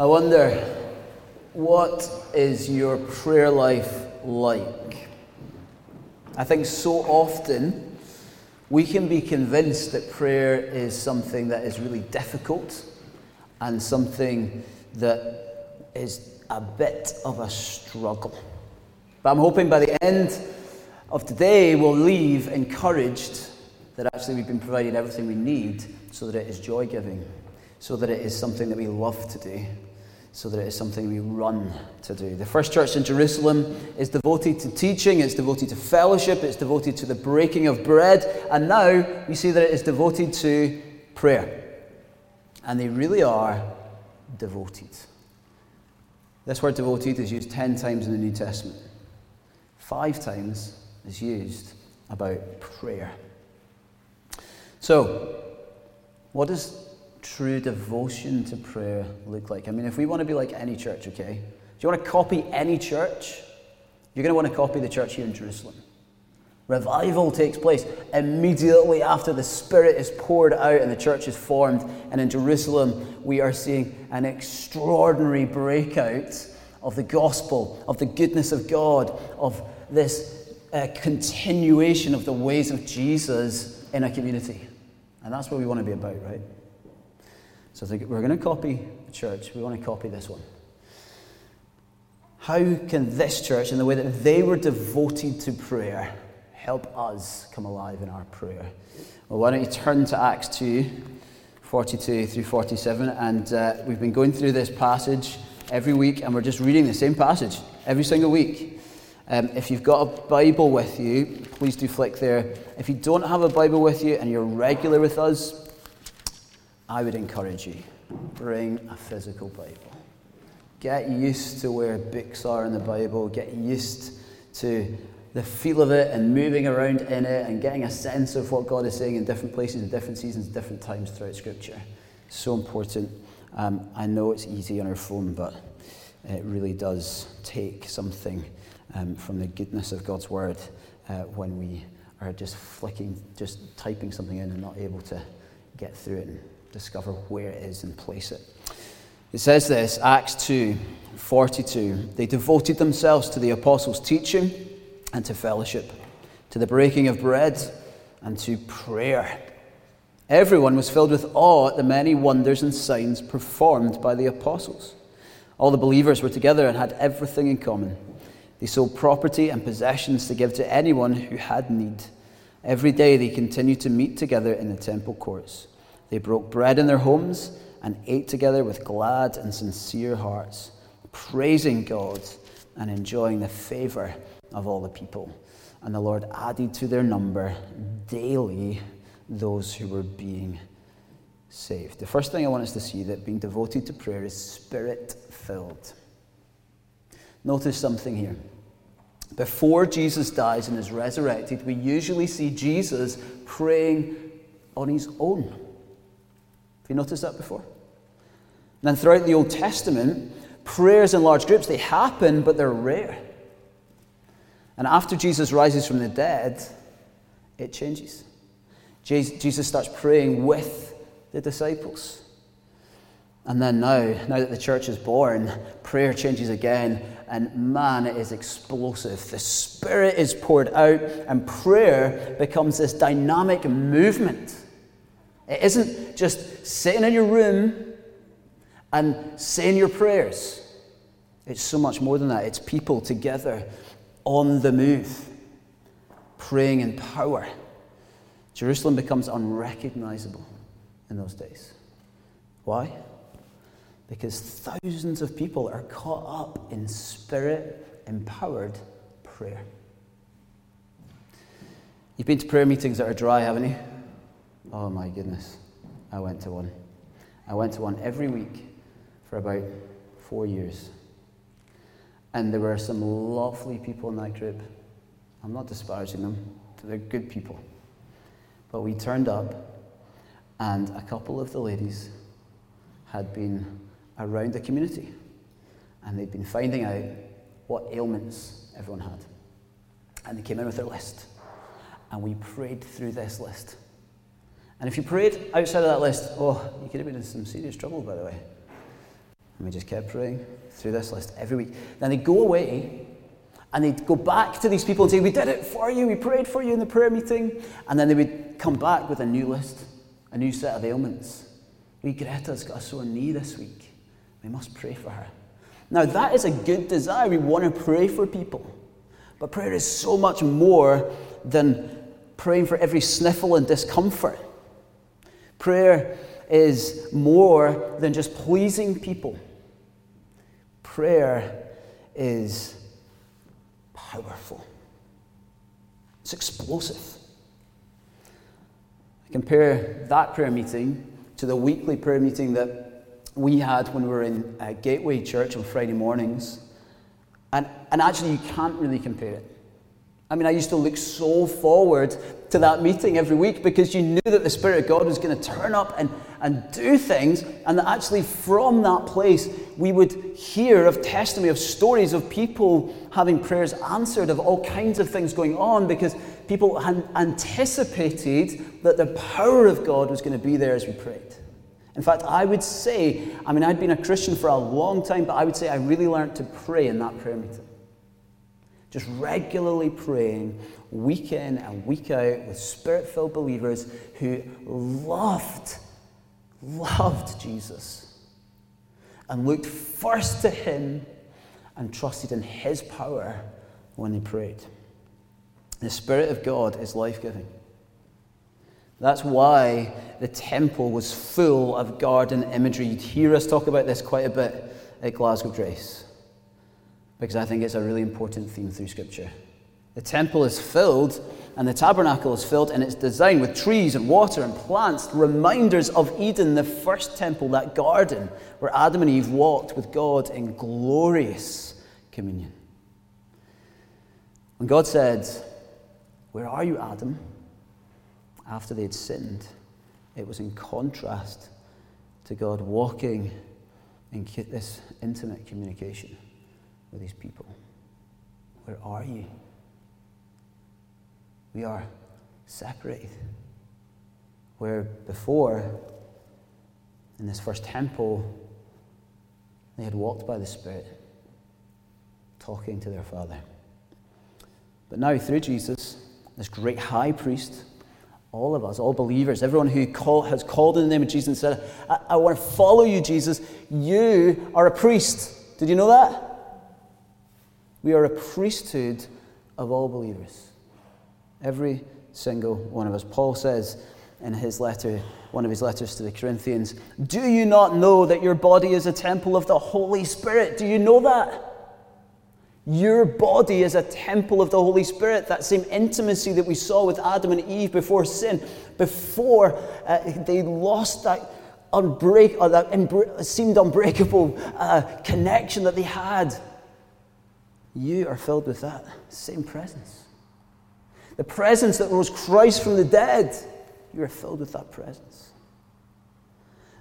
I wonder, what is your prayer life like? I think so often we can be convinced that prayer is something that is really difficult and something that is a bit of a struggle. But I'm hoping by the end of today we'll leave encouraged that actually we've been provided everything we need so that it is joy giving, so that it is something that we love to do so that it is something we run to do. The first church in Jerusalem is devoted to teaching, it's devoted to fellowship, it's devoted to the breaking of bread, and now we see that it is devoted to prayer. And they really are devoted. This word devoted is used 10 times in the New Testament. Five times is used about prayer. So, what does true devotion to prayer look like? I mean, if we want to be like any church, okay? Do you want to copy any church? You're going to want to copy the church here in Jerusalem. Revival takes place immediately after the Spirit is poured out and the church is formed. And in Jerusalem, we are seeing an extraordinary breakout of the gospel, of the goodness of God, of this uh, continuation of the ways of Jesus in a community. And that's what we want to be about, right? So we're going to copy the church. We want to copy this one. How can this church, in the way that they were devoted to prayer, help us come alive in our prayer? Well, why don't you turn to Acts 2, 42 through 47. And uh, we've been going through this passage every week, and we're just reading the same passage every single week. Um, if you've got a Bible with you, please do flick there. If you don't have a Bible with you and you're regular with us, I would encourage you bring a physical Bible. Get used to where books are in the Bible. Get used to the feel of it and moving around in it and getting a sense of what God is saying in different places, in different seasons, different times throughout Scripture. So important. Um, I know it's easy on our phone, but it really does take something um, from the goodness of God's Word uh, when we are just flicking, just typing something in and not able to get through it discover where it is and place it. It says this, Acts 2 42. They devoted themselves to the apostles' teaching and to fellowship, to the breaking of bread and to prayer. Everyone was filled with awe at the many wonders and signs performed by the apostles. All the believers were together and had everything in common. They sold property and possessions to give to anyone who had need. Every day they continued to meet together in the temple courts. They broke bread in their homes and ate together with glad and sincere hearts, praising God and enjoying the favor of all the people. And the Lord added to their number daily those who were being saved. The first thing I want us to see that being devoted to prayer is spirit filled. Notice something here. Before Jesus dies and is resurrected, we usually see Jesus praying on his own you noticed that before? And then throughout the Old Testament, prayers in large groups, they happen, but they're rare. And after Jesus rises from the dead, it changes. Jesus starts praying with the disciples. And then now, now that the church is born, prayer changes again, and man, it is explosive. The Spirit is poured out, and prayer becomes this dynamic movement it isn't just sitting in your room and saying your prayers. It's so much more than that. It's people together on the move, praying in power. Jerusalem becomes unrecognizable in those days. Why? Because thousands of people are caught up in spirit empowered prayer. You've been to prayer meetings that are dry, haven't you? Oh my goodness. I went to one. I went to one every week for about four years. And there were some lovely people in that group. I'm not disparaging them, they're good people. But we turned up, and a couple of the ladies had been around the community, and they'd been finding out what ailments everyone had. And they came in with their list, and we prayed through this list. And if you prayed outside of that list, oh, you could have been in some serious trouble, by the way. And we just kept praying through this list every week. Then they'd go away and they'd go back to these people and say, We did it for you, we prayed for you in the prayer meeting. And then they would come back with a new list, a new set of ailments. We Greta's got a sore knee this week. We must pray for her. Now, that is a good desire. We want to pray for people. But prayer is so much more than praying for every sniffle and discomfort. Prayer is more than just pleasing people. Prayer is powerful, it's explosive. I compare that prayer meeting to the weekly prayer meeting that we had when we were in uh, Gateway Church on Friday mornings. And, and actually, you can't really compare it. I mean, I used to look so forward to that meeting every week because you knew that the Spirit of God was going to turn up and, and do things, and that actually from that place we would hear of testimony, of stories of people having prayers answered, of all kinds of things going on because people had anticipated that the power of God was going to be there as we prayed. In fact, I would say, I mean, I'd been a Christian for a long time, but I would say I really learned to pray in that prayer meeting. Just regularly praying week in and week out with spirit filled believers who loved, loved Jesus and looked first to Him and trusted in His power when they prayed. The Spirit of God is life giving. That's why the temple was full of garden imagery. You'd hear us talk about this quite a bit at Glasgow Grace because I think it's a really important theme through Scripture. The temple is filled and the tabernacle is filled in its design with trees and water and plants, reminders of Eden, the first temple, that garden where Adam and Eve walked with God in glorious communion. When God said, Where are you, Adam? after they had sinned, it was in contrast to God walking in this intimate communication with these people. Where are you? We are separated. Where before, in this first temple, they had walked by the Spirit, talking to their Father. But now, through Jesus, this great high priest, all of us, all believers, everyone who call, has called in the name of Jesus and said, I, I want to follow you, Jesus, you are a priest. Did you know that? We are a priesthood of all believers. Every single one of us. Paul says in his letter, one of his letters to the Corinthians, Do you not know that your body is a temple of the Holy Spirit? Do you know that? Your body is a temple of the Holy Spirit. That same intimacy that we saw with Adam and Eve before sin, before uh, they lost that unbreak or that imbra- seemed unbreakable uh, connection that they had you are filled with that same presence. The presence that rose Christ from the dead, you are filled with that presence.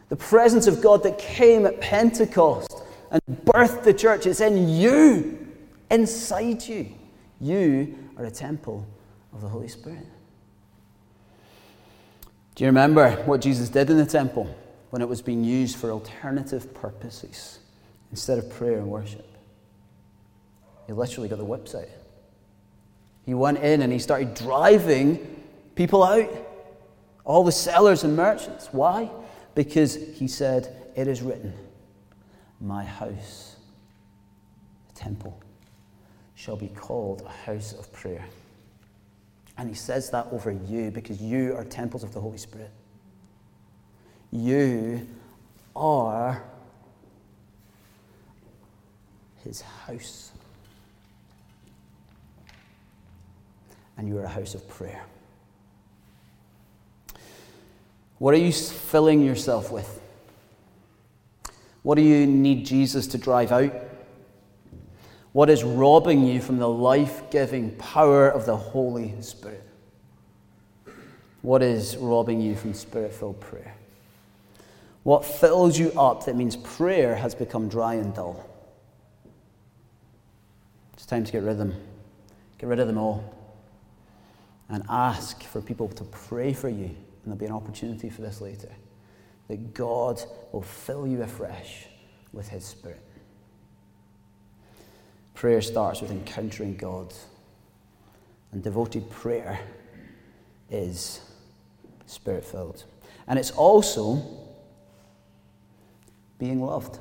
The presence of God that came at Pentecost and birthed the church is in you, inside you. You are a temple of the Holy Spirit. Do you remember what Jesus did in the temple when it was being used for alternative purposes instead of prayer and worship? He literally got the whips out. He went in and he started driving people out, all the sellers and merchants. Why? Because he said, It is written, My house, the temple, shall be called a house of prayer. And he says that over you because you are temples of the Holy Spirit. You are his house. And you are a house of prayer. What are you filling yourself with? What do you need Jesus to drive out? What is robbing you from the life giving power of the Holy Spirit? What is robbing you from spirit filled prayer? What fills you up that means prayer has become dry and dull? It's time to get rid of them. Get rid of them all and ask for people to pray for you. And there'll be an opportunity for this later. That God will fill you afresh with His Spirit. Prayer starts with encountering God, and devoted prayer is spirit filled. And it's also being loved.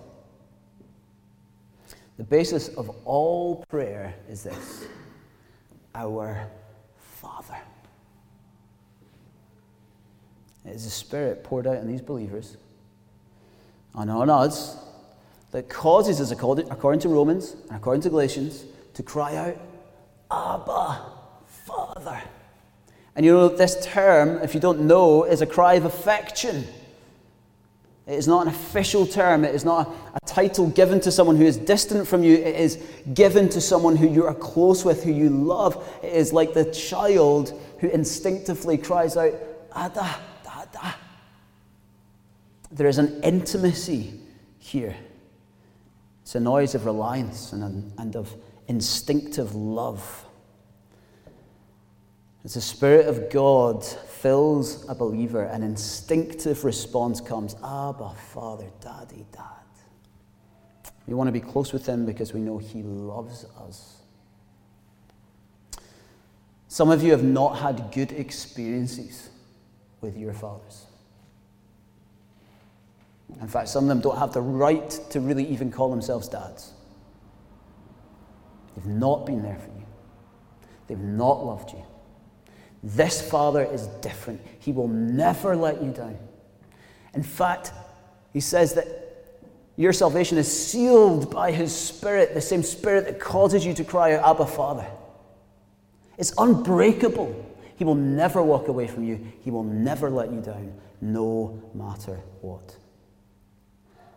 The basis of all prayer is this Our Father. It is the Spirit poured out on these believers and on us that causes us, according to Romans and according to Galatians, to cry out, Abba, Father. And you know, this term, if you don't know, is a cry of affection. It is not an official term. It is not a title given to someone who is distant from you. It is given to someone who you are close with, who you love. It is like the child who instinctively cries out, Ada, Dada. There is an intimacy here. It's a noise of reliance and, and of instinctive love. As the Spirit of God fills a believer, an instinctive response comes Abba, Father, Daddy, Dad. We want to be close with Him because we know He loves us. Some of you have not had good experiences with your fathers. In fact, some of them don't have the right to really even call themselves dads. They've not been there for you, they've not loved you. This Father is different. He will never let you down. In fact, he says that your salvation is sealed by his Spirit, the same Spirit that causes you to cry out, Abba, Father. It's unbreakable. He will never walk away from you, he will never let you down, no matter what.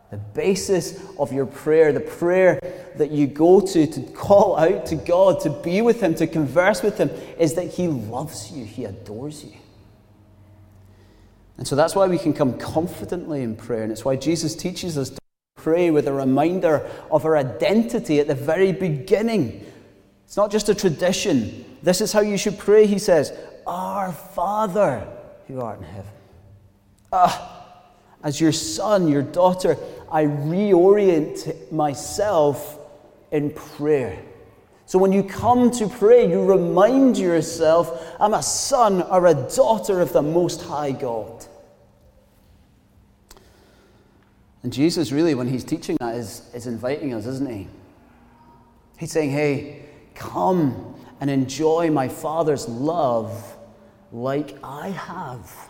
The basis of your prayer, the prayer that you go to to call out to God, to be with Him, to converse with Him, is that He loves you, He adores you. And so that's why we can come confidently in prayer. And it's why Jesus teaches us pray with a reminder of our identity at the very beginning. It's not just a tradition. This is how you should pray, he says Our Father who art in heaven. Ah, as your son, your daughter, I reorient myself in prayer. So when you come to pray, you remind yourself, I'm a son or a daughter of the Most High God. And Jesus, really, when he's teaching that, is, is inviting us, isn't he? He's saying, hey, come and enjoy my Father's love like I have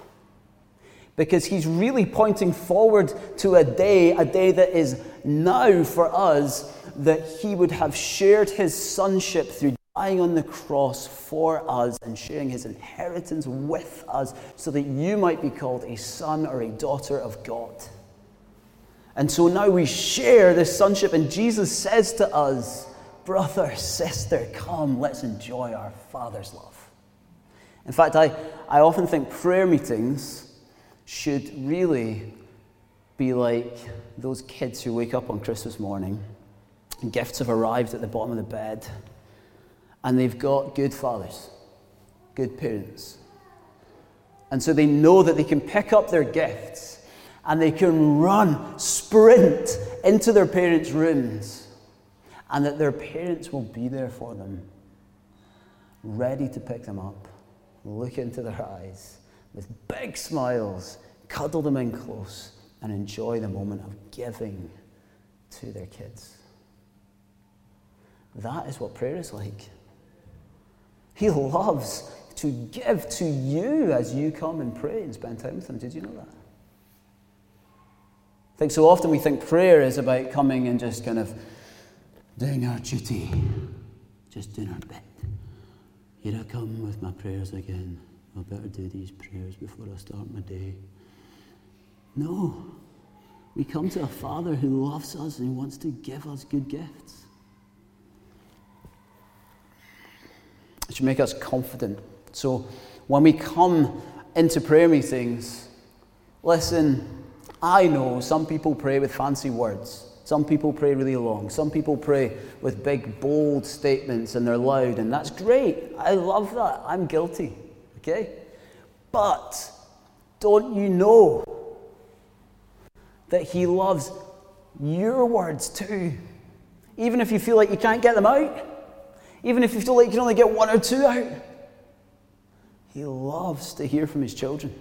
because he's really pointing forward to a day, a day that is now for us, that he would have shared his sonship through dying on the cross for us and sharing his inheritance with us so that you might be called a son or a daughter of God. And so now we share this sonship, and Jesus says to us, Brother, sister, come, let's enjoy our Father's love. In fact, I, I often think prayer meetings should really be like those kids who wake up on Christmas morning and gifts have arrived at the bottom of the bed and they've got good fathers, good parents. And so they know that they can pick up their gifts and they can run, sprint into their parents' rooms, and that their parents will be there for them, ready to pick them up, look into their eyes, with big smiles, cuddle them in close, and enjoy the moment of giving to their kids. That is what prayer is like. He loves to give to you as you come and pray and spend time with Him. Did you know that? Think so often we think prayer is about coming and just kind of doing our duty, just doing our bit. Here I come with my prayers again. I better do these prayers before I start my day. No. We come to a Father who loves us and wants to give us good gifts. It should make us confident. So when we come into prayer meetings, listen, I know some people pray with fancy words. Some people pray really long. Some people pray with big, bold statements and they're loud, and that's great. I love that. I'm guilty. Okay? But don't you know that He loves your words too. Even if you feel like you can't get them out, even if you feel like you can only get one or two out. He loves to hear from his children.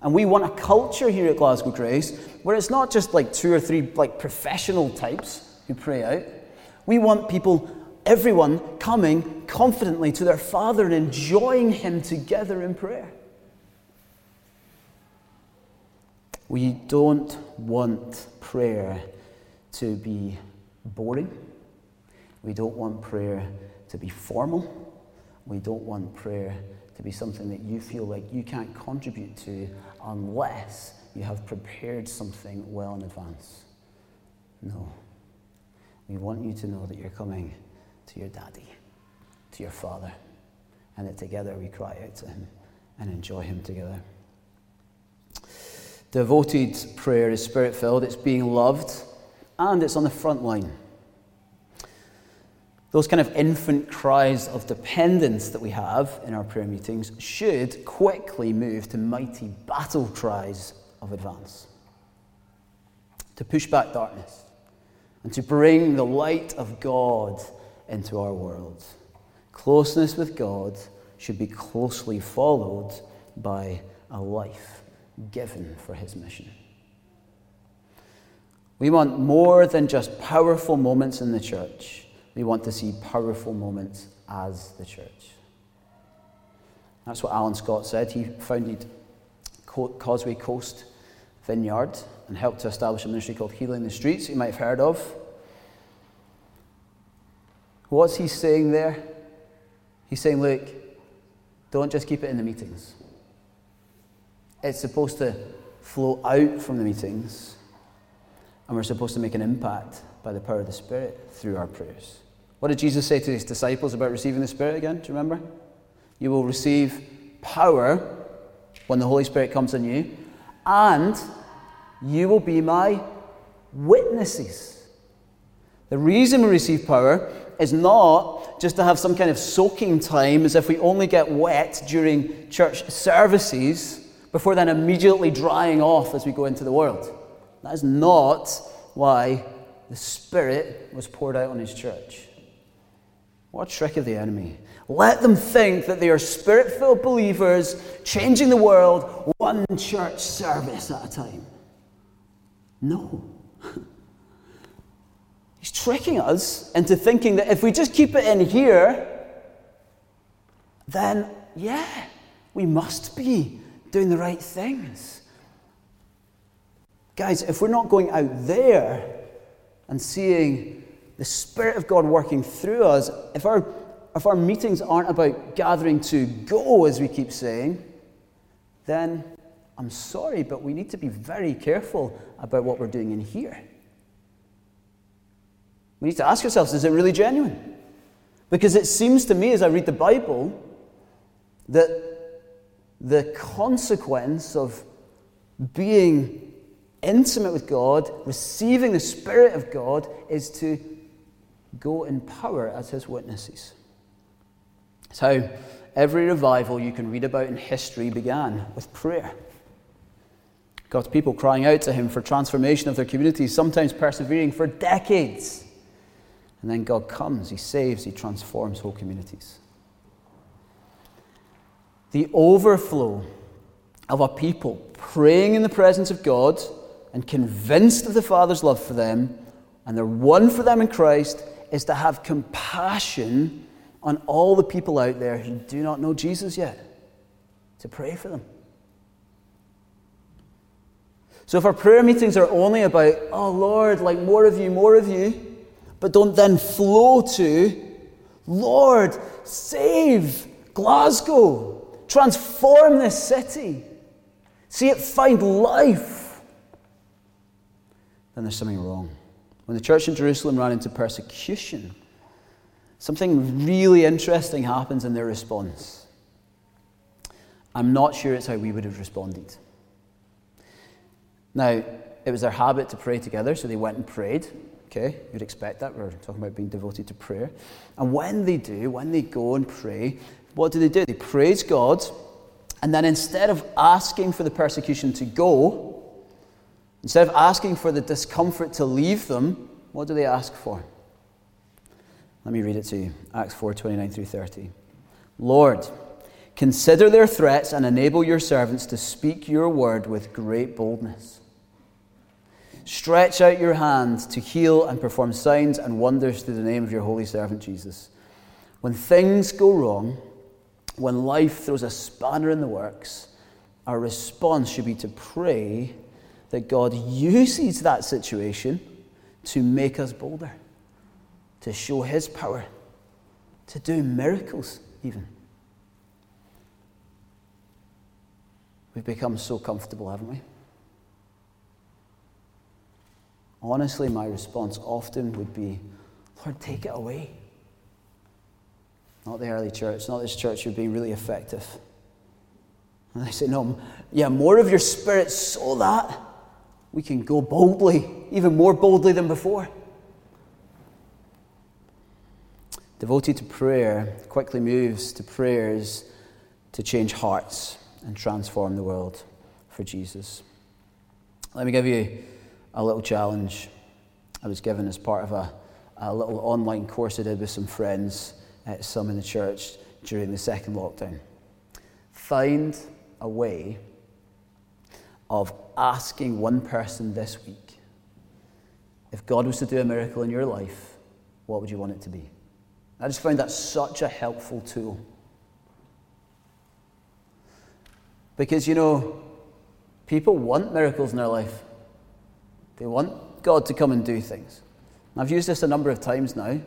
And we want a culture here at Glasgow Grace where it's not just like two or three like professional types who pray out. We want people, everyone, coming confidently to their Father and enjoying Him together in prayer. We don't want prayer to be boring. We don't want prayer to be formal. We don't want prayer to be something that you feel like you can't contribute to unless you have prepared something well in advance. No. We want you to know that you're coming to your daddy, to your father, and that together we cry out to him and enjoy him together. Devoted prayer is spirit filled, it's being loved, and it's on the front line. Those kind of infant cries of dependence that we have in our prayer meetings should quickly move to mighty battle cries of advance. To push back darkness and to bring the light of God into our world. Closeness with God should be closely followed by a life given for his mission. We want more than just powerful moments in the church. We want to see powerful moments as the church. That's what Alan Scott said. He founded Causeway Coast Vineyard and helped to establish a ministry called Healing the Streets, you might have heard of. What's he saying there? He's saying, look, don't just keep it in the meetings. It's supposed to flow out from the meetings, and we're supposed to make an impact by the power of the Spirit through our prayers. What did Jesus say to his disciples about receiving the Spirit again? Do you remember? You will receive power when the Holy Spirit comes on you, and you will be my witnesses. The reason we receive power is not just to have some kind of soaking time as if we only get wet during church services before then immediately drying off as we go into the world. That is not why the Spirit was poured out on His church. What a trick of the enemy. Let them think that they are spirit filled believers changing the world one church service at a time. No. He's tricking us into thinking that if we just keep it in here, then yeah, we must be doing the right things. Guys, if we're not going out there and seeing the Spirit of God working through us, if our, if our meetings aren't about gathering to go, as we keep saying, then I'm sorry, but we need to be very careful about what we're doing in here. We need to ask ourselves is it really genuine? Because it seems to me, as I read the Bible, that the consequence of being intimate with God, receiving the Spirit of God, is to go in power as His witnesses. How every revival you can read about in history began with prayer. God's people crying out to Him for transformation of their communities, sometimes persevering for decades. And then God comes, He saves, He transforms whole communities. The overflow of a people praying in the presence of God and convinced of the Father's love for them, and they're one for them in Christ, is to have compassion on all the people out there who do not know Jesus yet, to pray for them. So if our prayer meetings are only about, oh Lord, like more of you, more of you, but don't then flow to, Lord, save Glasgow, transform this city, see it find life, then there's something wrong. When the church in Jerusalem ran into persecution, something really interesting happens in their response. I'm not sure it's how we would have responded. Now, it was their habit to pray together, so they went and prayed. Okay, you'd expect that. We're talking about being devoted to prayer. And when they do, when they go and pray, what do they do? They praise God, and then instead of asking for the persecution to go, Instead of asking for the discomfort to leave them, what do they ask for? Let me read it to you Acts 4 29 through 30. Lord, consider their threats and enable your servants to speak your word with great boldness. Stretch out your hand to heal and perform signs and wonders through the name of your holy servant Jesus. When things go wrong, when life throws a spanner in the works, our response should be to pray that God uses that situation to make us bolder, to show His power, to do miracles, even. We've become so comfortable, haven't we? Honestly, my response often would be, Lord, take it away. Not the early church, not this church are being really effective. And I say, No, yeah, more of your spirit so that we can go boldly, even more boldly than before. Devoted to prayer quickly moves to prayers to change hearts and transform the world for Jesus. Let me give you a little challenge I was given as part of a, a little online course I did with some friends, uh, some in the church, during the second lockdown. Find a way of asking one person this week if God was to do a miracle in your life, what would you want it to be? I just found that such a helpful tool. Because, you know, people want miracles in their life, they want God to come and do things. And I've used this a number of times now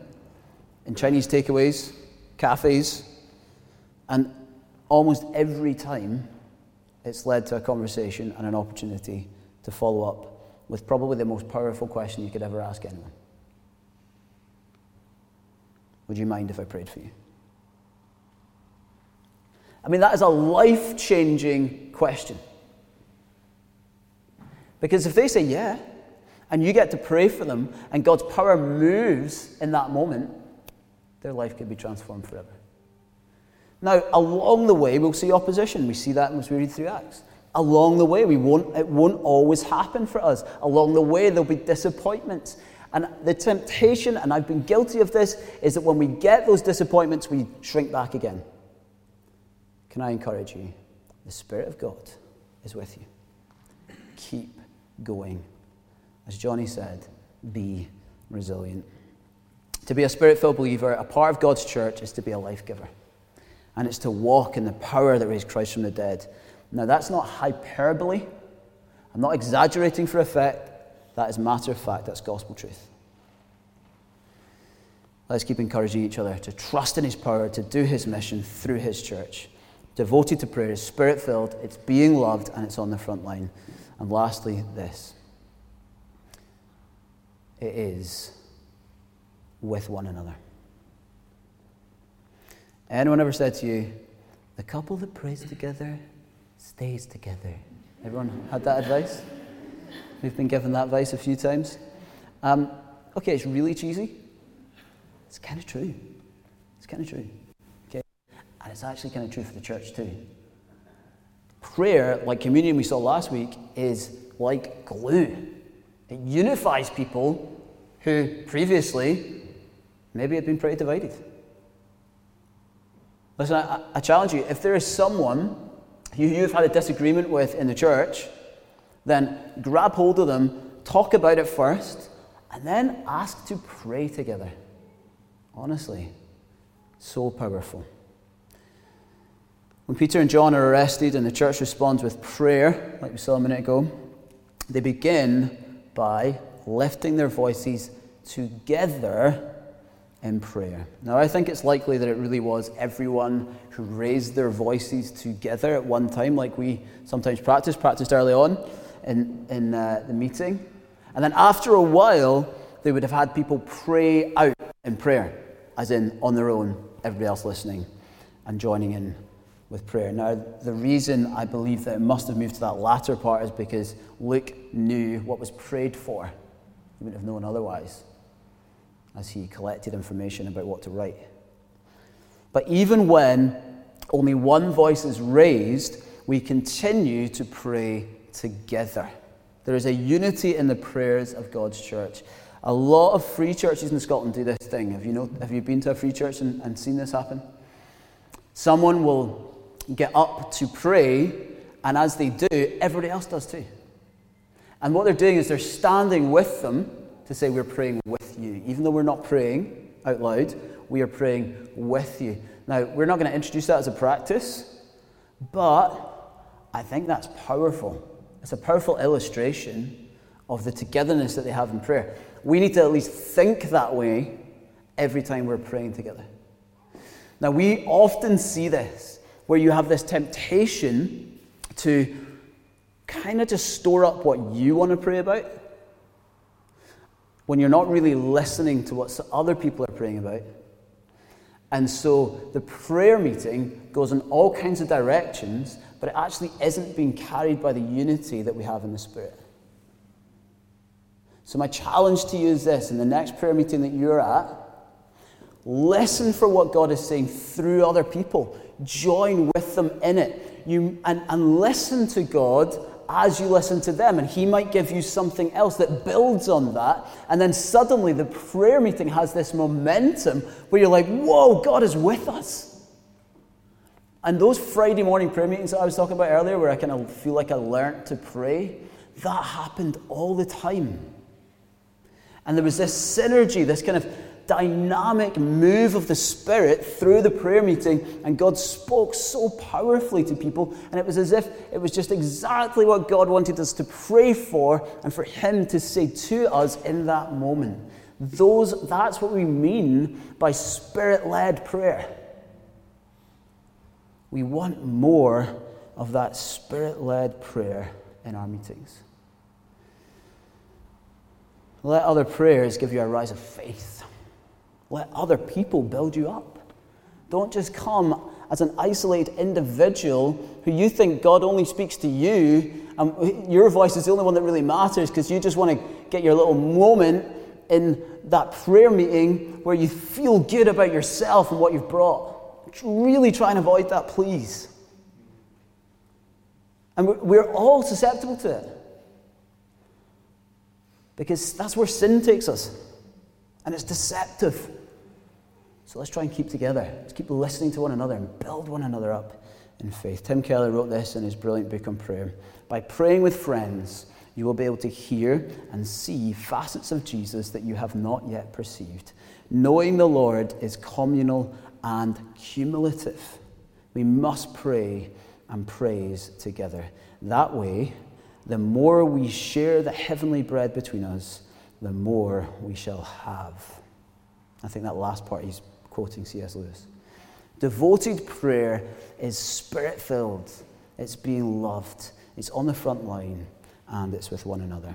in Chinese takeaways, cafes, and almost every time it's led to a conversation and an opportunity to follow up with probably the most powerful question you could ever ask anyone. Would you mind if I prayed for you? I mean, that is a life changing question. Because if they say yeah, and you get to pray for them, and God's power moves in that moment, their life could be transformed forever. Now, along the way, we'll see opposition. We see that as we read through Acts. Along the way, we won't, it won't always happen for us. Along the way, there'll be disappointments. And the temptation, and I've been guilty of this, is that when we get those disappointments, we shrink back again. Can I encourage you? The Spirit of God is with you. Keep going. As Johnny said, be resilient. To be a spirit filled believer, a part of God's church is to be a life giver and it's to walk in the power that raised Christ from the dead. Now, that's not hyperbole. I'm not exaggerating for effect. That is matter of fact. That's gospel truth. Let's keep encouraging each other to trust in His power, to do His mission through His church. Devoted to prayer, spirit filled, it's being loved, and it's on the front line. And lastly, this it is with one another. Anyone ever said to you, the couple that prays together stays together? Everyone had that advice? We've been given that advice a few times. Um, okay, it's really cheesy. It's kind of true. It's kind of true. Okay? And it's actually kind of true for the church too. Prayer, like communion we saw last week, is like glue. It unifies people who previously maybe had been pretty divided. Listen, I, I challenge you if there is someone who you've had a disagreement with in the church, then grab hold of them, talk about it first, and then ask to pray together. Honestly, so powerful. When Peter and John are arrested and the church responds with prayer, like we saw a minute ago, they begin by lifting their voices together in prayer. Now, I think it's likely that it really was everyone who raised their voices together at one time, like we sometimes practice, practiced early on in, in uh, the meeting. And then after a while, they would have had people pray out in prayer, as in on their own, everybody else listening and joining in with prayer. Now, the reason I believe that it must have moved to that latter part is because Luke knew what was prayed for. He wouldn't have known otherwise as he collected information about what to write. But even when only one voice is raised, we continue to pray together. There is a unity in the prayers of God's church. A lot of free churches in Scotland do this thing. Have you, know, have you been to a free church and, and seen this happen? Someone will get up to pray, and as they do, everybody else does too. And what they're doing is they're standing with them to say, We're praying with you. Even though we're not praying out loud, we are praying with you. Now, we're not going to introduce that as a practice, but I think that's powerful. It's a powerful illustration of the togetherness that they have in prayer. We need to at least think that way every time we're praying together. Now, we often see this where you have this temptation to kind of just store up what you want to pray about when you're not really listening to what other people are praying about. And so the prayer meeting goes in all kinds of directions but it actually isn't being carried by the unity that we have in the Spirit. So, my challenge to you is this in the next prayer meeting that you're at, listen for what God is saying through other people. Join with them in it. You, and, and listen to God as you listen to them. And He might give you something else that builds on that. And then suddenly the prayer meeting has this momentum where you're like, whoa, God is with us. And those Friday morning prayer meetings that I was talking about earlier, where I kind of feel like I learned to pray, that happened all the time. And there was this synergy, this kind of dynamic move of the Spirit through the prayer meeting, and God spoke so powerfully to people, and it was as if it was just exactly what God wanted us to pray for and for Him to say to us in that moment. Those, that's what we mean by spirit led prayer. We want more of that spirit led prayer in our meetings. Let other prayers give you a rise of faith. Let other people build you up. Don't just come as an isolated individual who you think God only speaks to you, and your voice is the only one that really matters because you just want to get your little moment in that prayer meeting where you feel good about yourself and what you've brought. Really try and avoid that, please. And we're all susceptible to it. Because that's where sin takes us. And it's deceptive. So let's try and keep together. Let's keep listening to one another and build one another up in faith. Tim Keller wrote this in his brilliant book on prayer. By praying with friends, you will be able to hear and see facets of Jesus that you have not yet perceived. Knowing the Lord is communal and cumulative. We must pray and praise together. That way, the more we share the heavenly bread between us, the more we shall have. I think that last part he's quoting C.S. Lewis. Devoted prayer is spirit filled, it's being loved, it's on the front line, and it's with one another.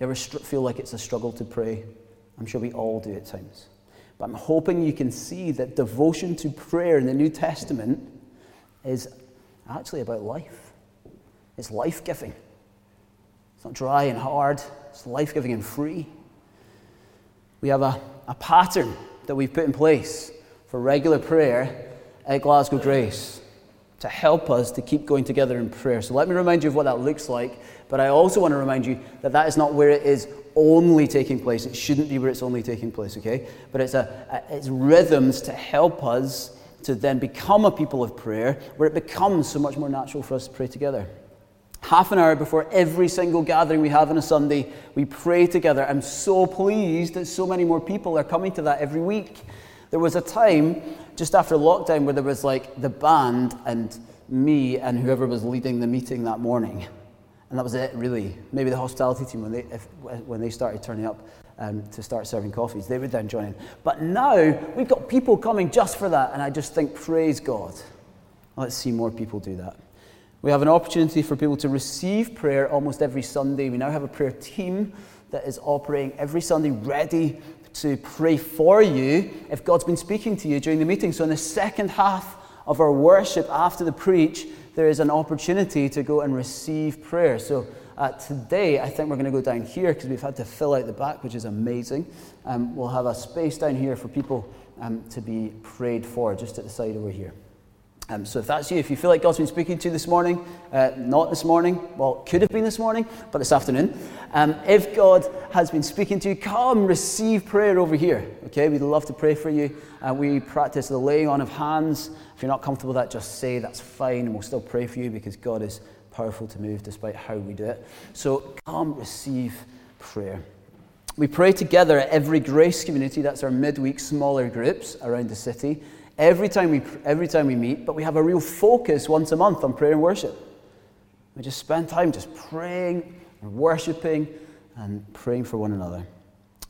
You ever feel like it's a struggle to pray? I'm sure we all do at times. But I'm hoping you can see that devotion to prayer in the New Testament is actually about life. It's life giving. It's not dry and hard, it's life giving and free. We have a, a pattern that we've put in place for regular prayer at Glasgow Grace to help us to keep going together in prayer. So let me remind you of what that looks like, but I also want to remind you that that is not where it is only taking place. It shouldn't be where it's only taking place, okay? But it's, a, a, it's rhythms to help us to then become a people of prayer where it becomes so much more natural for us to pray together. Half an hour before every single gathering we have on a Sunday, we pray together. I'm so pleased that so many more people are coming to that every week. There was a time just after lockdown where there was like the band and me and whoever was leading the meeting that morning. And that was it, really. Maybe the hospitality team, when they, if, when they started turning up um, to start serving coffees, they would then join in. But now we've got people coming just for that, and I just think, praise God. Let's see more people do that. We have an opportunity for people to receive prayer almost every Sunday. We now have a prayer team that is operating every Sunday ready to pray for you if God's been speaking to you during the meeting. So, in the second half of our worship after the preach, there is an opportunity to go and receive prayer. So, uh, today, I think we're going to go down here because we've had to fill out the back, which is amazing. Um, we'll have a space down here for people um, to be prayed for, just at the side over here. Um, so if that's you, if you feel like God's been speaking to you this morning, uh, not this morning, well, could have been this morning, but this afternoon. Um, if God has been speaking to you, come receive prayer over here. Okay, we'd love to pray for you. Uh, we practice the laying on of hands. If you're not comfortable with that, just say that's fine, and we'll still pray for you because God is powerful to move despite how we do it. So come receive prayer. We pray together at every grace community. That's our midweek smaller groups around the city every time we, every time we meet, but we have a real focus once a month on prayer and worship. We just spend time just praying and worshiping and praying for one another.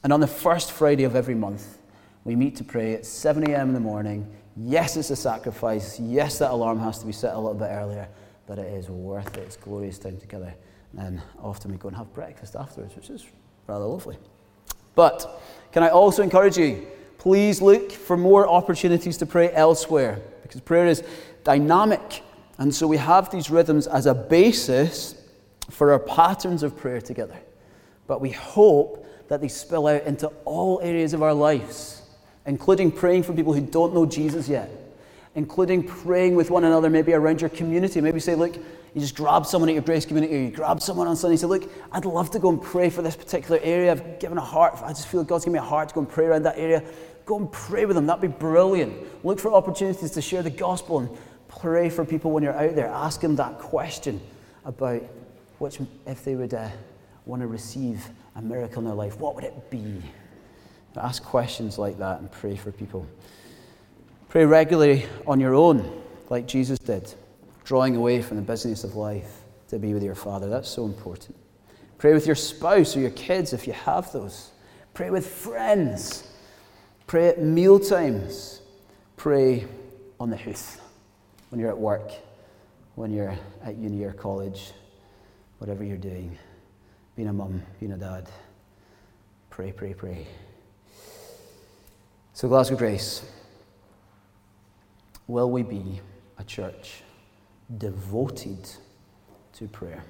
And on the first Friday of every month, we meet to pray at 7 a.m. in the morning. Yes, it's a sacrifice. Yes, that alarm has to be set a little bit earlier, but it is worth it. It's glorious time together. And often we go and have breakfast afterwards, which is rather lovely. But can I also encourage you Please look for more opportunities to pray elsewhere because prayer is dynamic. And so we have these rhythms as a basis for our patterns of prayer together. But we hope that they spill out into all areas of our lives, including praying for people who don't know Jesus yet, including praying with one another, maybe around your community. Maybe say, look, you just grab someone at your grace community, or you grab someone on Sunday and say, Look, I'd love to go and pray for this particular area. I've given a heart, I just feel God's given me a heart to go and pray around that area. Go and pray with them. That'd be brilliant. Look for opportunities to share the gospel and pray for people when you're out there. Ask them that question about which, if they would uh, want to receive a miracle in their life, what would it be? Ask questions like that and pray for people. Pray regularly on your own, like Jesus did, drawing away from the business of life to be with your Father. That's so important. Pray with your spouse or your kids if you have those. Pray with friends. Pray at meal times. Pray on the hoof when you're at work, when you're at uni or college, whatever you're doing. Being a mum, being a dad. Pray, pray, pray. So, Glasgow Grace, will we be a church devoted to prayer?